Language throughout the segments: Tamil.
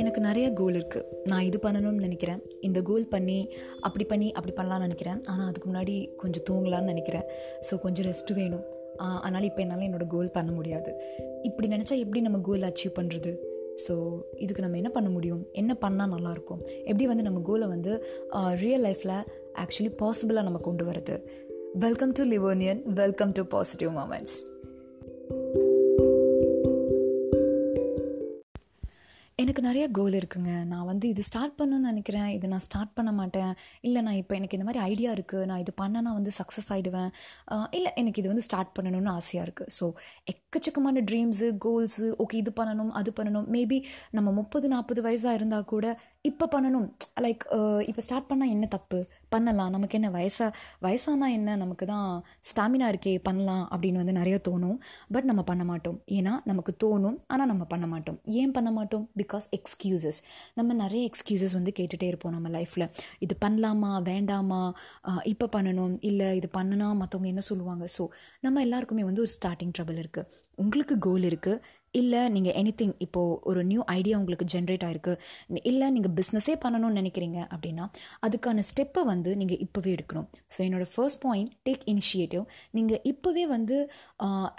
எனக்கு நிறைய கோல் இருக்குது நான் இது பண்ணணும்னு நினைக்கிறேன். இந்த கோல் பண்ணி அப்படி பண்ணி அப்படி பண்ணலாம்னு நினைக்கிறேன். ஆனால் அதுக்கு முன்னாடி கொஞ்சம் தூங்கலான்னு நினைக்கிறேன். ஸோ கொஞ்சம் ரெஸ்ட்டு வேணும். அதனால் இப்போ என்னால் என்னோடய கோல் பண்ண முடியாது. இப்படி நினச்சா எப்படி நம்ம கோல் அச்சீவ் பண்ணுறது ஸோ இதுக்கு நம்ம என்ன பண்ண முடியும்? என்ன பண்ணால் நல்லாயிருக்கும்? எப்படி வந்து நம்ம கோலை வந்து ரியல் லைஃப்பில் ஆக்சுவலி பாசிபிளாக நம்ம கொண்டு வரது welcome to Livonian welcome to positive moments எனக்கு நிறைய கோல் இருக்குங்க. நான் வந்து இது ஸ்டார்ட் பண்ணணும்னு நினைக்கிறேன். இது நான் ஸ்டார்ட் பண்ண மாட்டேன். இல்லை நான் இப்போ எனக்கு இந்த மாதிரி ஐடியா இருக்குது நான் இது பண்ணனா வந்து சக்ஸஸ் ஆகிடுவேன் இல்லை எனக்கு இது வந்து ஸ்டார்ட் பண்ணணும்னு ஆசையாக இருக்குது ஸோ எக்கச்சக்கமான ட்ரீம்ஸு கோல்ஸு ஓகே இது பண்ணணும் அது பண்ணணும். மேபி நம்ம முப்பது நாற்பது வயசாக இருந்தால் கூட இப்போ பண்ணணும். லைக் இப்போ ஸ்டார்ட் பண்ணால் என்ன தப்பு? பண்ணலாம். நமக்கு என்ன வயசா வயசானா என்ன? நமக்கு தான் ஸ்டாமினா இருக்கே பண்ணலாம் அப்படின்னு வந்து நிறைய தோணும். பட் நம்ம பண்ண மாட்டோம். ஏன்னா நமக்கு தோணும். ஆனால் நம்ம பண்ண மாட்டோம். ஏன் பண்ண மாட்டோம்? பிகாஸ் எக்ஸ்கியூசஸ் நம்ம நிறைய எக்ஸ்கியூசஸ் வந்து கேட்டுகிட்டே இருப்போம் நம்ம லைஃப்பில் இது பண்ணலாமா? வேண்டாமா? இப்போ பண்ணணும். இல்லை இது பண்ணுனா மற்றவங்க என்ன சொல்லுவாங்க? ஸோ நம்ம எல்லாருக்குமே வந்து ஒரு ஸ்டார்டிங் ட்ரபிள் இருக்குது உங்களுக்கு கோல் இருக்குது இல்லை நீங்கள் எனி திங் இப்போது ஒரு நியூ ஐடியா உங்களுக்கு ஜென்ரேட் ஆகிருக்கு இல்லை நீங்கள் பிஸ்னஸே பண்ணணும்னு நினைக்கிறீங்க அப்படின்னா அதுக்கான ஸ்டெப்பை வந்து நீங்கள் இப்போவே எடுக்கணும். ஸோ என்னோடய ஃபர்ஸ்ட் பாயிண்ட் டேக் இனிஷியேட்டிவ் நீங்கள் இப்போவே வந்து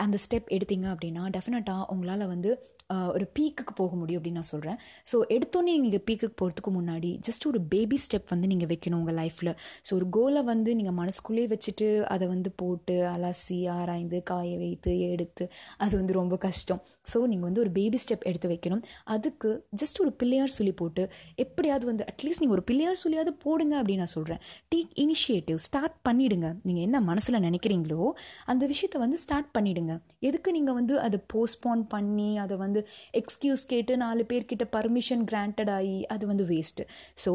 அந்த ஸ்டெப் எடுத்தீங்க அப்படின்னா டெஃபினட்டாக உங்களால் வந்து ஒரு பீக்குக்கு போக முடியும் அப்படின்னு நான் சொல்கிறேன் ஸோ எடுத்தோன்னே நீங்கள் பீக்குக்கு போகிறதுக்கு முன்னாடி ஜஸ்ட் ஒரு பேபி ஸ்டெப் வந்து நீங்கள் வைக்கணும் உங்கள் லைஃப்பில் ஸோ ஒரு கோலை வந்து நீங்கள் மனசுக்குள்ளேயே வச்சுட்டு அதை வந்து போட்டு அலசி ஆராய்ந்து காய வைத்து எடுத்து அது வந்து ரொம்ப கஷ்டம். ஸோ நீங்கள் வந்து ஒரு பேபி ஸ்டெப் எடுத்து வைக்கணும். அதுக்கு ஜஸ்ட் ஒரு பிள்ளையார் சொல்லி போட்டு எப்படியாவது வந்து அட்லீஸ்ட் நீங்கள் ஒரு பிள்ளையார் சொல்லியாவது போடுங்க அப்படின்னு நான் சொல்கிறேன் டீக் இனிஷியேட்டிவ் ஸ்டார்ட் பண்ணிவிடுங்க நீங்கள் என்ன மனசில் நினைக்கிறீங்களோ அந்த விஷயத்தை வந்து ஸ்டார்ட் பண்ணிவிடுங்க எதுக்கு நீங்கள் வந்து அதை போஸ்ட்போன் பண்ணி அதை வந்து எக்ஸ்கியூஸ் கேட்டு நாலு பேர்கிட்ட பர்மிஷன் கிராண்டட் ஆகி அது வந்து வேஸ்ட்டு ஸோ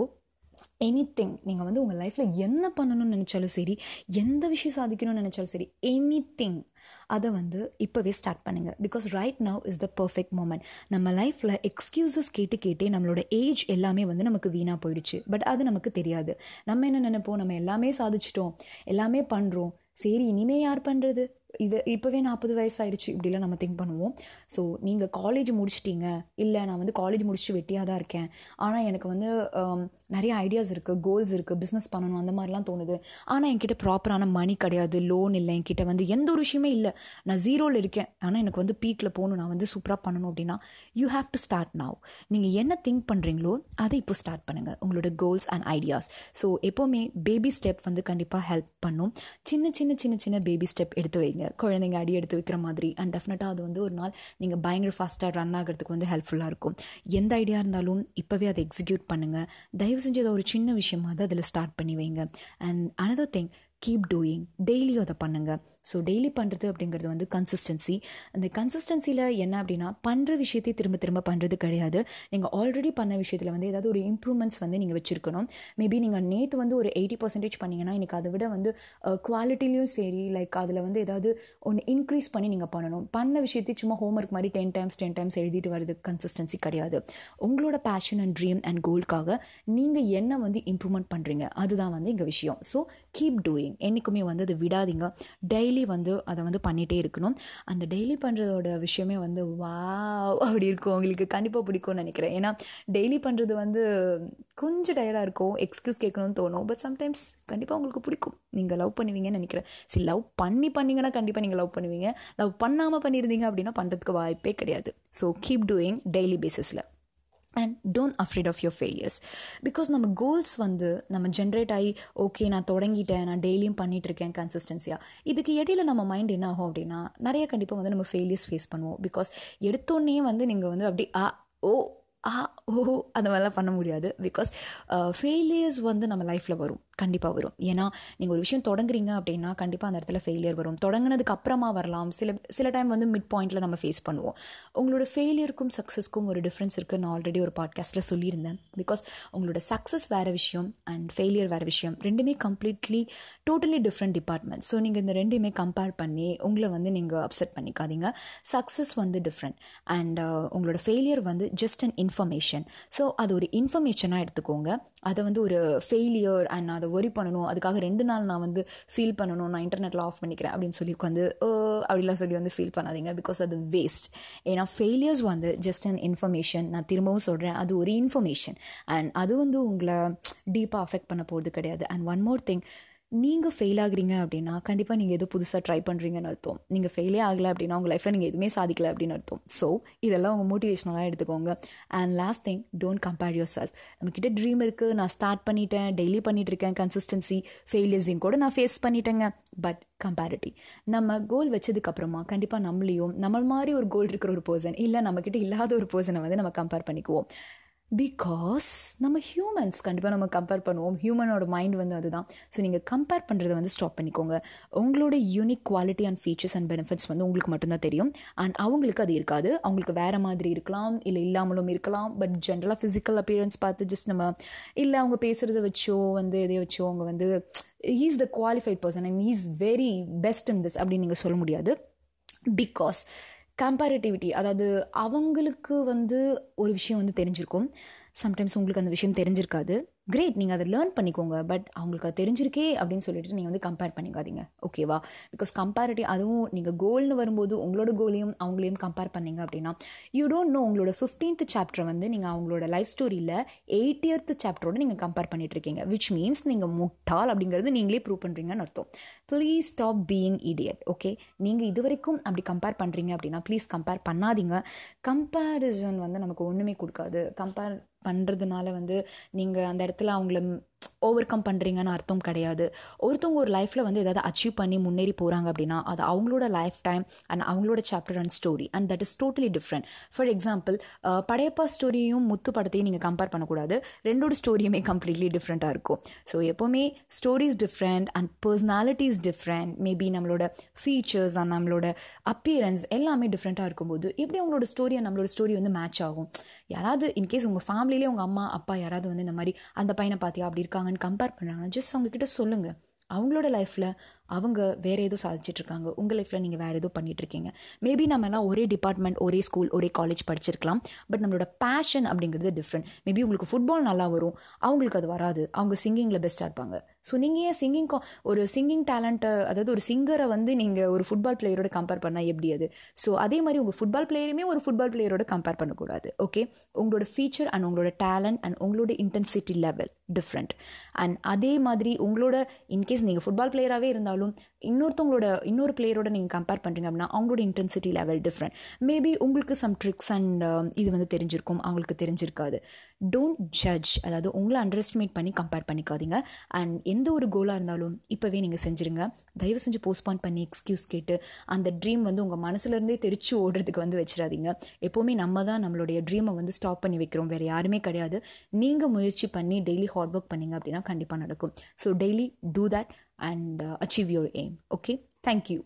எனி திங் நீங்கள் வந்து உங்கள் லைஃப்பில் என்ன பண்ணணும்னு நினச்சாலும் சரி எந்த விஷயம் சாதிக்கணும்னு நினச்சாலும் சரி எனி திங் அதை வந்து இப்போவே ஸ்டார்ட் பண்ணுங்கள் because right now is the perfect moment நம்ம லைஃப்பில் எக்ஸ்கியூசஸ் கேட்டு கேட்டே நம்மளோட ஏஜ் எல்லாமே வந்து நமக்கு வீணாக போயிடுச்சு. பட் அது நமக்கு தெரியாது. நம்ம என்ன நினைப்போம்? நம்ம எல்லாமே சாதிச்சிட்டோம். எல்லாமே பண்ணுறோம் சரி இனிமே யார் பண்ணுறது இது இப்போவே நாற்பது வயசாயிடுச்சு. இப்படிலாம் நம்ம திங்க் பண்ணுவோம். ஸோ நீங்கள் காலேஜ் முடிச்சிட்டிங்க. இல்லை நான் வந்து காலேஜ் முடிச்சுட்டு வெட்டியாக தான் இருக்கேன். ஆனால் எனக்கு வந்து um, நிறைய ஐடியாஸ் இருக்குது கோல்ஸ் இருக்குது பிஸ்னஸ் பண்ணணும் அந்த மாதிரிலாம் தோணுது. ஆனால் என்கிட்ட ப்ராப்பரான மணி கிடையாது லோன் இல்லை என்கிட்ட வந்து எந்த ஒரு விஷயமே இல்லை. நான் ஜீரோவில் இருக்கேன். ஆனால் எனக்கு வந்து பீக்கில் போகணும் நான் வந்து சூப்பராக பண்ணணும் அப்படின்னா you have to start now நீங்கள் என்ன திங்க் பண்ணுறீங்களோ அதை இப்போ ஸ்டார்ட் பண்ணுங்கள் உங்களோட கோல்ஸ் அண்ட் ஐடியாஸ் ஸோ எப்போவுமே பேபி ஸ்டெப் வந்து கண்டிப்பாக ஹெல்ப் பண்ணும். சின்ன சின்ன சின்ன சின்ன பேபி ஸ்டெப் எடுத்து வைங்க. குழந்தைங்க அடி எடுத்து வைக்கிற மாதிரி அண்ட் டெஃபினட்டாக அது வந்து ஒரு நாள் நீங்கள் பயங்கர ஃபாஸ்ட்டாக ரன் ஆகிறதுக்கு வந்து ஹெல்ப்ஃபுல்லாக இருக்கும். எந்த ஐடியா இருந்தாலும் இப்போவே அதை எக்ஸிக்யூட் பண்ணுங்கள் தயவு செஞ்சு அதை ஒரு சின்ன விஷயமாவது அதில் ஸ்டார்ட் பண்ணி வைங்க. And another thing keep doing டெய்லியும் அதை பண்ணுங்கள் ஸோ டெய்லி பண்ணுறது அப்படிங்கிறது வந்து கன்சிஸ்டன்சி அந்த கன்சிஸ்டன்சியில் என்ன அப்படின்னா பண்ணுற விஷயத்தையும் திரும்ப திரும்ப பண்ணுறது கிடையாது. நீங்கள் ஆல்ரெடி பண்ண விஷயத்தில் வந்து ஏதாவது ஒரு இம்ப்ரூவ்மெண்ட்ஸ் வந்து நீங்கள் வச்சுருக்கணும். மேபி நீங்கள் நேற்று வந்து ஒரு எயிட்டி பர்சன்டேஜ் பண்ணிங்கன்னா இன்றைக்கி அதை விட வந்து குவாலிட்டிலையும் சரி லைக் அதில் வந்து ஏதாவது ஒன்று இன்க்ரீஸ் பண்ணி நீங்கள் பண்ணணும். பண்ண விஷயத்தை சும்மா ஹோம்ஒர்க் மாதிரி டென் டைம்ஸ் டென் டைம்ஸ் எழுதிட்டு வரது கன்சிஸ்டன்சி கிடையாது. உங்களோட பேஷன் அண்ட் ட்ரீம் அண்ட் கோல்க்காக நீங்கள் என்ன வந்து இம்ப்ரூவ்மெண்ட் பண்ணுறீங்க அதுதான் வந்து எங்கள் விஷயம். ஸோ கீப் டூயிங் என்றைக்குமே வந்து அதை விடாதீங்க. டெய்லி டெய்லி வந்து அதை வந்து பண்ணிகிட்டே இருக்கணும். அந்த டெய்லி பண்ணுறதோட விஷயமே வந்து வா அப்படி இருக்கும். உங்களுக்கு கண்டிப்பாக பிடிக்கும்னு நினைக்கிறேன். ஏன்னா டெய்லி பண்ணுறது வந்து கொஞ்சம் டயர்டாக இருக்கும். எக்ஸ்கியூஸ் கேட்கணும்னு தோணும். பட் சம்டைம்ஸ் கண்டிப்பாக உங்களுக்கு பிடிக்கும். நீங்கள் லவ் பண்ணுவீங்கன்னு நினைக்கிறேன். சரி லவ் பண்ணி பண்ணிங்கன்னா கண்டிப்பாக நீங்கள் லவ் பண்ணுவீங்க. லவ் பண்ணாமல் பண்ணியிருந்தீங்க அப்படின்னா பண்ணுறதுக்கு வாய்ப்பே கிடையாது. ஸோ கீப் டூயிங் டெய்லி பேசிஸில் and don't afraid of your failures because நம்ம கோல்ஸ் வந்து நம்ம ஜென்ரேட் ஆகி ஓகே நான் தொடங்கிட்டேன் நான் டெய்லியும் பண்ணிகிட்டு இருக்கேன் கன்சிஸ்டன்சியாக இதுக்கு இடையில நம்ம மைண்ட் என்ன ஆகும் அப்படின்னா நிறைய கண்டிப்பாக வந்து நம்ம ஃபெயிலியர்ஸ் ஃபேஸ் பண்ணுவோம். பிகாஸ் எடுத்தோடனே வந்து நீங்கள் வந்து அப்படி ஆ ஓ ஆ ஓ அந்த மாதிரிலாம் பண்ண முடியாது. பிகாஸ் ஃபெயிலியர்ஸ் uh, வந்து நம்ம லைஃப்பில் வரும். கண்டிப்பாக வரும். ஏன்னா நீங்கள் ஒரு விஷயம் தொடங்குறீங்க அப்படின்னா கண்டிப்பாக அந்த இடத்துல ஃபெயிலியர் வரும். தொடங்கினதுக்கு அப்புறமா வரலாம். சில சில டைம் வந்து மிட் பாயிண்ட்டில் நம்ம ஃபேஸ் பண்ணுவோம். உங்களோட ஃபெயிலியருக்கும் சக்ஸஸ்க்கும் ஒரு டிஃப்ரென்ஸ் இருக்குது நான் ஆல்ரெடி ஒரு பாட்காஸ்ட்டில் சொல்லியிருந்தேன். பிகாஸ் உங்களோட சக்ஸஸ் வேறு விஷயம் அண்ட் ஃபெயிலியர் வேறு விஷயம். ரெண்டுமே completely totally different department so நீங்கள் இந்த ரெண்டுமே கம்பேர் பண்ணி உங்களை வந்து நீங்கள் அப்செட் பண்ணிக்காதீங்க. சக்ஸஸ் வந்து டிஃப்ரெண்ட் அண்ட் uh, உங்களோட ஃபெயிலியர் வந்து just an information information so அது ஒரு இன்ஃபர்மேஷனாக எடுத்துக்கோங்க. அதை வந்து ஒரு ஃபெயிலியர் அண்ட் நான் அதை ஒரி பண்ணணும். அதுக்காக ரெண்டு நாள் நான் வந்து ஃபீல் பண்ணணும். நான் இன்டர்நெட்டில் ஆஃப் பண்ணிக்கிறேன் அப்படின்னு சொல்லி உட்காந்து அப்படிலாம் சொல்லி வந்து ஃபீல் பண்ணாதீங்க பிகாஸ் அது வேஸ்ட் ஏன்னா ஃபெயிலியர்ஸ் வந்து ஜஸ்ட் அன் இன்ஃபர்மேஷன் நான் திரும்பவும் சொல்கிறேன் அது ஒரு இன்ஃபர்மேஷன் அண்ட் அது வந்து உங்களை டீப்பாக அஃபெக்ட் பண்ண போகிறது கிடையாது. அண்ட் ஒன் மோர் திங் நீங்கள் ஃபெயில் ஆகுறீங்க அப்படின்னா கண்டிப்பாக நீங்கள் எதுவும் புதுசாக ட்ரை பண்ணுறீங்கன்னு அர்த்தம். நீங்கள் ஃபெயிலே ஆகலை அப்படின்னா உங்கள் லைஃப்பில் நீங்கள் எதுவுமே சாதிக்கலை அப்படின்னு அர்த்தம். ஸோ இதெல்லாம் உங்கள் மோட்டிவேஷனலாக எடுத்துக்கோங்க. And last thing don't compare yourself நம்மக்கிட்ட ட்ரீம் இருக்குது நான் ஸ்டார்ட் பண்ணிட்டேன் டெய்லி பண்ணிட்டு இருக்கேன் கன்சிஸ்டன்சி ஃபெயிலியர்ஸையும் கூட நான் ஃபேஸ் பண்ணிட்டேங்க. பட் கம்பேரிட்டி நம்ம கோல் வச்சதுக்கப்புறமா கண்டிப்பாக நம்மளையும் நம்ம மாதிரி ஒரு கோல் இருக்கிற ஒரு பர்சன் இல்லை நம்மக்கிட்ட இல்லாத ஒரு பர்சனை வந்து நம்ம கம்பேர் பண்ணிக்குவோம். பிகாஸ் நம்ம ஹியூமன்ஸ் கண்டிப்பாக நம்ம கம்பேர் பண்ணுவோம். ஹியூமனோட மைண்ட் வந்து அதுதான். ஸோ நீங்கள் கம்பேர் பண்ணுறதை வந்து ஸ்டாப் பண்ணிக்கோங்க. உங்களோட unique quality and features and benefits வந்து உங்களுக்கு மட்டும்தான் தெரியும். அண்ட் அவங்களுக்கு அது இருக்காது. அவங்களுக்கு வேறு மாதிரி இருக்கலாம் இல்லை இல்லாமலும் இருக்கலாம். பட் ஜென்ரலாக ஃபிசிக்கல் அப்பியரன்ஸ் பார்த்து ஜஸ்ட் நம்ம இல்லை அவங்க பேசுகிறத வச்சோ வந்து எதையோ வச்சோ அவங்க வந்து is the qualified person and is very best in this அப்படின்னு நீங்கள் சொல்ல முடியாது. பிகாஸ் கம்பேரிட்டிவிட்டி அதாவது அவங்களுக்கு வந்து ஒரு விஷயம் வந்து தெரிஞ்சிருக்கும். சம்டைம்ஸ் உங்களுக்கு அந்த விஷயம் தெரிஞ்சிருக்காது. கிரேட் நீங்கள் அதை லேர்ன் பண்ணிக்கோங்க. பட் அவங்களுக்கு அது தெரிஞ்சிருக்கே அப்படின்னு சொல்லிட்டு நீங்கள் வந்து கம்பேர் பண்ணிக்காதீங்க. ஓகேவா பிகாஸ் கம்பேரிட்டிவ் அதுவும் நீங்கள் கோல்னு வரும்போது உங்களோட கோலையும் அவங்களையும் கம்பேர் பண்ணீங்க அப்படின்னா யூ டோன்ட் நோ உங்களோட ஃபிஃப்டீன்த் சாப்டர் வந்து நீங்கள் அவங்களோட லைஃப் ஸ்டோரியில் எயிட்டியர்த் சாப்டரோட நீங்கள் கம்பேர் பண்ணிட்டு இருக்கீங்க விச் மீன்ஸ் நீங்கள் முட்டாள் அப்படிங்கிறது நீங்களே ப்ரூவ் பண்ணுறீங்கன்னு அர்த்தம். Please stop being idiot okay நீங்கள் இது வரைக்கும் அப்படி கம்பேர் பண்ணுறீங்க அப்படின்னா ப்ளீஸ் கம்பேர் பண்ணாதீங்க. கம்பேரிசன் வந்து நமக்கு ஒன்றுமே கொடுக்காது. கம்பேர் பண்ணுறதுனால வந்து நீங்கள் அந்த இடத்துல அவங்கள ஓவர் கம் பண்ணுறீங்கன்னு அர்த்தம் கிடையாது. ஒருத்தவங்க ஒரு லைஃப்பில் வந்து எதாவது அச்சீவ் பண்ணி முன்னேறி போகிறாங்க அப்படின்னா அது அவங்களோட லைஃப் டைம் அண்ட் அவங்களோட chapter and story and that is totally different for example Padayappa ஸ்டோரியும் Muthu படத்தையும் நீங்கள் கம்பேர் பண்ணக்கூடாது. ரெண்டோட ஸ்டோரியுமே கம்ப்ளீட்லி டிஃப்ரெண்ட்டாக இருக்கும். ஸோ எப்போவுமே stories different and personalities different maybe நம்மளோட ஃபீச்சர்ஸ் அண்ட் நம்மளோட அப்பியரன்ஸ் எல்லாமே டிஃப்ரெண்ட்டாக இருக்கும்போது எப்படி அவங்களோட ஸ்டோரி நம்மளோட ஸ்டோரி வந்து மேட்ச் ஆகும்? யாராவது இன்கேஸ் உங்கள் ஃபேமிலியிலே உங்கள் அம்மா அப்பா யாராவது வந்து இந்த மாதிரி அந்த பையனை பார்த்தியா? அப்படி இருக்காங்கன்னு கம்பேர் பண்ணுறாங்கன்னா ஜஸ்ட் அவங்கக்கிட்ட சொல்லுங்கள் அவங்களோட லைஃப்பில் அவங்க வேறு ஏதோ சாதிச்சிட்ருக்காங்க. உங்கள் லைஃப்பில் நீங்கள் வேறு ஏதோ பண்ணிகிட்ருக்கீங்க மேபி நம்ம எல்லாம் ஒரே டிபார்ட்மெண்ட் ஒரே ஸ்கூல் ஒரே காலேஜ் படிச்சிருக்கலாம். பட் நம்மளோட பேஷன் அப்படிங்கிறது டிஃப்ரெண்ட் மேபி உங்களுக்கு ஃபுட்பால் நல்லா வரும். அவங்களுக்கு அது வராது. அவங்க சிங்கிங்கில் பெஸ்ட்டாக இருப்பாங்க. ஸோ நீங்கள் ஏன் சிங்கிங் ஒரு சிங்கிங் டேலண்ட்டை அதாவது ஒரு சிங்கரை வந்து நீங்கள் ஒரு ஃபுட்பால் பிளேயரோட கம்பேர் பண்ணால் எப்படி அது? ஸோ அதே மாதிரி உங்கள் ஃபுட்பால் பிளேயருமே ஒரு ஃபுட்பால் பிளேயரோட கம்பேர் பண்ணக்கூடாது. ஓகே உங்களோட ஃபீச்சர் அண்ட் உங்களோட டேலண்ட் அண்ட் உங்களோட இன்டென்சிட்டி லெவல் டிஃப்ரெண்ட் அண்ட் அதே மாதிரி உங்களோட இன்கேஸ் நீங்கள் ஃபுட்பால் பிளேயராகவே இருந்தாலும் இருந்தாலும் இன்னொருத்தவங்களோட இன்னொரு பிளேயரோட நீங்கள் கம்பேர் பண்ணுறீங்க அப்படின்னா அவங்களோட இன்டென்சிட்டி லெவல் டிஃப்ரெண்ட் மேபி உங்களுக்கு சம் ட்ரிக்ஸ் அண்ட் இது வந்து தெரிஞ்சிருக்கும் அவங்களுக்கு தெரிஞ்சிருக்காது. டோன்ட் ஜட்ஜ் அதாவது உங்களை அண்டர் எஸ்டிமேட் பண்ணி கம்பேர் பண்ணிக்காதீங்க. அண்ட் எந்த ஒரு கோலாக இருந்தாலும் இப்போவே நீங்கள் செஞ்சுருங்க. தயவு செஞ்சு போஸ்ட்பான் பண்ணி எக்ஸ்கியூஸ் கேட்டு அந்த ட்ரீம் வந்து உங்கள் மனசுலேருந்தே தெரிச்சு ஓடுறதுக்கு வந்து வச்சிடாதீங்க. எப்போவுமே நம்ம தான் நம்மளுடைய ட்ரீமை வந்து ஸ்டாப் பண்ணி வைக்கிறோம். வேறு யாருமே கிடையாது. நீங்கள் முயற்சி பண்ணி டெய்லி ஹார்ட் ஒர்க் பண்ணிங்க அப்படின்னா கண்டிப்பாக நடக்கும். So daily do that and uh, achieve your aim. Okay, thank you.